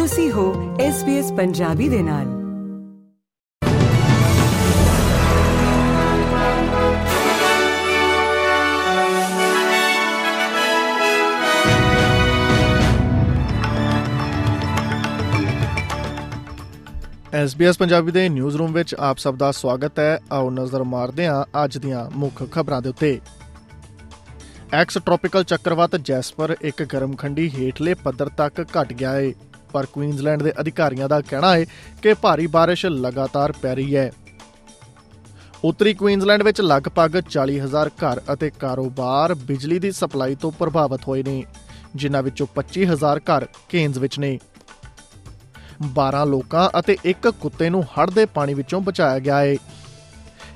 ਤੁਸੀਂ ਹੋ SBS ਪੰਜਾਬੀ ਦੇ ਨਾਲ। SBS ਪੰਜਾਬੀ ਦੇ ਨਿਊਜ਼ ਰੂਮ ਵਿੱਚ ਆਪ ਸਭ ਦਾ ਸਵਾਗਤ ਹੈ। ਆਓ ਨਜ਼ਰ ਮਾਰਦੇ ਹਾਂ ਅੱਜ ਦੀਆਂ ਮੁੱਖ ਖਬਰਾਂ ਦੇ ਉੱਤੇ। ਐਕਸ ਟ੍ਰੋਪੀਕਲ ਚੱਕਰਵਾਤ ਜੈਸਪਰ ਇੱਕ ਗਰਮਖੰਡੀ ਹੇਠਲੇ ਪੱਧਰ ਤੱਕ ਘਟ ਗਿਆ ਹੈ ਪਰ ਕੁਈਨਜ਼ਲੈਂਡ ਦੇ ਅਧਿਕਾਰੀਆਂ ਦਾ ਕਹਿਣਾ ਹੈ ਕਿ ਭਾਰੀ بارش ਲਗਾਤਾਰ ਪੈ ਰਹੀ ਹੈ ਉੱਤਰੀ ਕੁਈਨਜ਼ਲੈਂਡ ਵਿੱਚ ਲਗਭਗ 40000 ਘਰ ਅਤੇ ਕਾਰੋਬਾਰ ਬਿਜਲੀ ਦੀ ਸਪਲਾਈ ਤੋਂ ਪ੍ਰਭਾਵਿਤ ਹੋਏ ਨੇ ਜਿਨ੍ਹਾਂ ਵਿੱਚੋਂ 25000 ਘਰ ਕੇਨਜ਼ ਵਿੱਚ ਨੇ 12 ਲੋਕਾਂ ਅਤੇ ਇੱਕ ਕੁੱਤੇ ਨੂੰ ਹੜ੍ਹ ਦੇ ਪਾਣੀ ਵਿੱਚੋਂ ਬਚਾਇਆ ਗਿਆ ਹੈ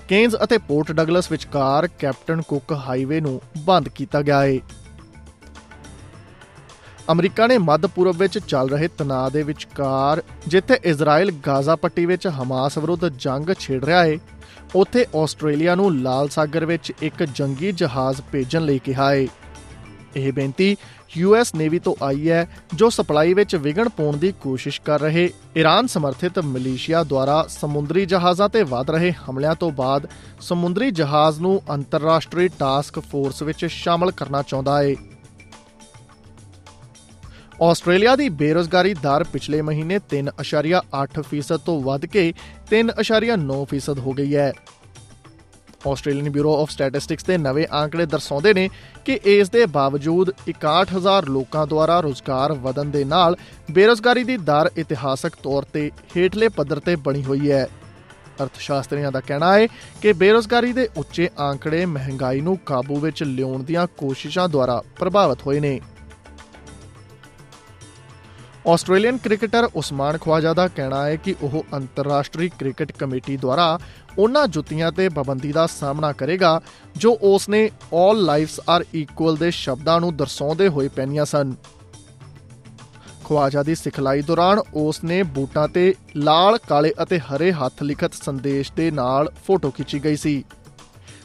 ਕੇਨਜ਼ ਅਤੇ ਪੋਰਟ ਡਗਲਸ ਵਿਚਕਾਰ ਕੈਪਟਨ ਕੁੱਕ ਹਾਈਵੇ ਨੂੰ ਬੰਦ ਕੀਤਾ ਗਿਆ ਹੈ ਅਮਰੀਕਾ ਨੇ ਮੱਧ ਪੂਰਬ ਵਿੱਚ ਚੱਲ ਰਹੇ ਤਣਾਅ ਦੇ ਵਿਚਕਾਰ ਜਿੱਥੇ ਇਜ਼ਰਾਈਲ ਗਾਜ਼ਾ ਪੱਟੀ ਵਿੱਚ ਹਮਾਸ ਵਿਰੁੱਧ ਜੰਗ ਛੇੜ ਰਿਹਾ ਹੈ ਉੱਥੇ ਆਸਟ੍ਰੇਲੀਆ ਨੂੰ ਲਾਲ ਸਾਗਰ ਵਿੱਚ ਇੱਕ ਜੰਗੀ ਜਹਾਜ਼ ਭੇਜਣ ਲਈ ਕਿਹਾ ਹੈ ਇਹ ਬੇਨਤੀ ਯੂਐਸ ਨੇਵੀ ਤੋਂ ਆਈ ਹੈ ਜੋ ਸਪਲਾਈ ਵਿੱਚ ਵਿਗਣ ਪਾਉਣ ਦੀ ਕੋਸ਼ਿਸ਼ ਕਰ ਰਹੇ ਈਰਾਨ ਸਮਰਥਿਤ ਮਲੇਸ਼ੀਆ ਦੁਆਰਾ ਸਮੁੰਦਰੀ ਜਹਾਜ਼ਾਂ ਤੇ ਵਧ ਰਹੇ ਹਮਲਿਆਂ ਤੋਂ ਬਾਅਦ ਸਮੁੰਦਰੀ ਜਹਾਜ਼ ਨੂੰ ਅੰਤਰਰਾਸ਼ਟਰੀ ਟਾਸਕ ਫੋਰਸ ਵਿੱਚ ਸ਼ਾਮਲ ਕਰਨਾ ਚਾਹੁੰਦਾ ਹੈ ਆਸਟ੍ਰੇਲੀਆ ਦੀ ਬੇਰੋਜ਼ਗਾਰੀ ਦਰ ਪਿਛਲੇ ਮਹੀਨੇ 3.8% ਤੋਂ ਵੱਧ ਕੇ 3.9% ਹੋ ਗਈ ਹੈ। ਆਸਟ੍ਰੇਲੀਅਨ ਬਿਊਰੋ ਆਫ ਸਟੈਟਿਸਟਿਕਸ ਦੇ ਨਵੇਂ ਆંકੜੇ ਦਰਸਾਉਂਦੇ ਨੇ ਕਿ ਇਸ ਦੇ ਬਾਵਜੂਦ 61000 ਲੋਕਾਂ ਦੁਆਰਾ ਰੋਜ਼ਗਾਰ ਵਧਣ ਦੇ ਨਾਲ ਬੇਰੋਜ਼ਗਾਰੀ ਦੀ ਦਰ ਇਤਿਹਾਸਕ ਤੌਰ ਤੇ ਹੇਠਲੇ ਪੱਧਰ ਤੇ ਬਣੀ ਹੋਈ ਹੈ। ਅਰਥਸ਼ਾਸਤਰੀਆਂ ਦਾ ਕਹਿਣਾ ਹੈ ਕਿ ਬੇਰੋਜ਼ਗਾਰੀ ਦੇ ਉੱਚੇ ਆંકੜੇ ਮਹਿੰਗਾਈ ਨੂੰ ਕਾਬੂ ਵਿੱਚ ਲਿਆਉਣ ਦੀਆਂ ਕੋਸ਼ਿਸ਼ਾਂ ਦੁਆਰਾ ਪ੍ਰਭਾਵਿਤ ਹੋਏ ਨੇ। ਆਸਟ੍ਰੇਲੀਅਨ ਕ੍ਰਿਕਟਰ ਉਸਮਾਨ ਖਵਾਜਾ ਦਾ ਕਹਿਣਾ ਹੈ ਕਿ ਉਹ ਅੰਤਰਰਾਸ਼ਟਰੀ ਕ੍ਰਿਕਟ ਕਮੇਟੀ ਦੁਆਰਾ ਉਹਨਾਂ ਜੁੱਤੀਆਂ ਤੇ ਪਾਬੰਦੀ ਦਾ ਸਾਹਮਣਾ ਕਰੇਗਾ ਜੋ ਉਸ ਨੇ 올 ਲਾਈਫਸ ਆਰ ਇਕੁਅਲ ਦੇ ਸ਼ਬਦਾਂ ਨੂੰ ਦਰਸਾਉਂਦੇ ਹੋਏ ਪਹਿਨੀਆਂ ਸਨ। ਖਵਾਜਾ ਦੀ ਸਿਖਲਾਈ ਦੌਰਾਨ ਉਸ ਨੇ ਬੂਟਾਂ ਤੇ ਲਾਲ, ਕਾਲੇ ਅਤੇ ਹਰੇ ਹੱਥ ਲਿਖਤ ਸੰਦੇਸ਼ ਦੇ ਨਾਲ ਫੋਟੋ ਖਿੱਚੀ ਗਈ ਸੀ।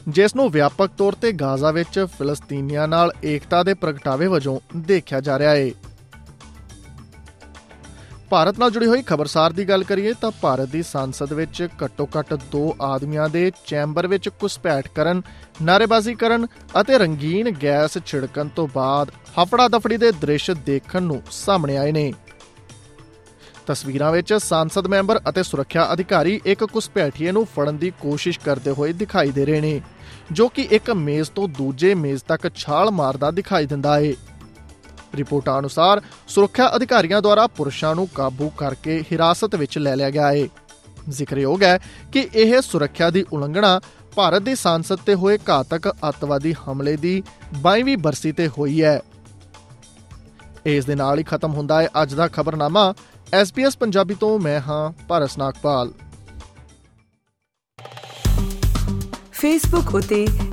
ਜਿਸ ਨੂੰ ਵਿਆਪਕ ਤੌਰ ਤੇ ਗਾਜ਼ਾ ਵਿੱਚ ਫਿਲਸਤੀਨੀਆਂ ਨਾਲ ਏਕਤਾ ਦੇ ਪ੍ਰਗਟਾਵੇ ਵਜੋਂ ਦੇਖਿਆ ਜਾ ਰਿਹਾ ਹੈ। ਭਾਰਤ ਨਾਲ ਜੁੜੀ ਹੋਈ ਖਬਰਸਾਰ ਦੀ ਗੱਲ ਕਰੀਏ ਤਾਂ ਭਾਰਤ ਦੀ ਸੰਸਦ ਵਿੱਚ ਘੱਟੋ-ਘੱਟ ਦੋ ਆਦਮੀਆਂ ਦੇ ਚੈਂਬਰ ਵਿੱਚ ਘੁਸਪੈਠ ਕਰਨ, ਨਾਰੇਬਾਜ਼ੀ ਕਰਨ ਅਤੇ ਰੰਗੀਨ ਗੈਸ ਛਿੜਕਣ ਤੋਂ ਬਾਅਦ ਹਫੜਾ ਦਫੜੀ ਦੇ ਦ੍ਰਿਸ਼ ਦੇਖਣ ਨੂੰ ਸਾਹਮਣੇ ਆਏ ਨੇ। ਤਸਵੀਰਾਂ ਵਿੱਚ ਸੰਸਦ ਮੈਂਬਰ ਅਤੇ ਸੁਰੱਖਿਆ ਅਧਿਕਾਰੀ ਇੱਕ ਘੁਸਪੈਠੀਏ ਨੂੰ ਫੜਨ ਦੀ ਕੋਸ਼ਿਸ਼ ਕਰਦੇ ਹੋਏ ਦਿਖਾਈ ਦੇ ਰਹੇ ਨੇ, ਜੋ ਕਿ ਇੱਕ ਮੇਜ਼ ਤੋਂ ਦੂਜੇ ਮੇਜ਼ ਤੱਕ ਛਾਲ ਮਾਰਦਾ ਦਿਖਾਈ ਦਿੰਦਾ ਹੈ। ਰਿਪੋਰਟਾਂ ਅਨੁਸਾਰ ਸੁਰੱਖਿਆ ਅਧਿਕਾਰੀਆਂ ਦੁਆਰਾ ਪੁਰਸ਼ਾਂ ਨੂੰ ਕਾਬੂ ਕਰਕੇ ਹਿਰਾਸਤ ਵਿੱਚ ਲੈ ਲਿਆ ਗਿਆ ਹੈ ਜ਼ਿਕਰਯੋਗ ਹੈ ਕਿ ਇਹ ਸੁਰੱਖਿਆ ਦੀ ਉਲੰਘਣਾ ਭਾਰਤ ਦੀ ਸੰਸਦ ਤੇ ਹੋਏ ਘਾਤਕ ਅੱਤਵਾਦੀ ਹਮਲੇ ਦੀ 22ਵੀਂ ਬਰਸੀ ਤੇ ਹੋਈ ਹੈ। ਇਸ ਦੇ ਨਾਲ ਹੀ ਖਤਮ ਹੁੰਦਾ ਹੈ ਅੱਜ ਦਾ ਖਬਰਨਾਮਾ। SBS ਪੰਜਾਬੀ ਤੋਂ ਮੈਂ ਹਾਂ ਭਾਰਤ ਨਾਗਪਾਲ। ਫੇਸਬੁੱਕ ਉਤੇ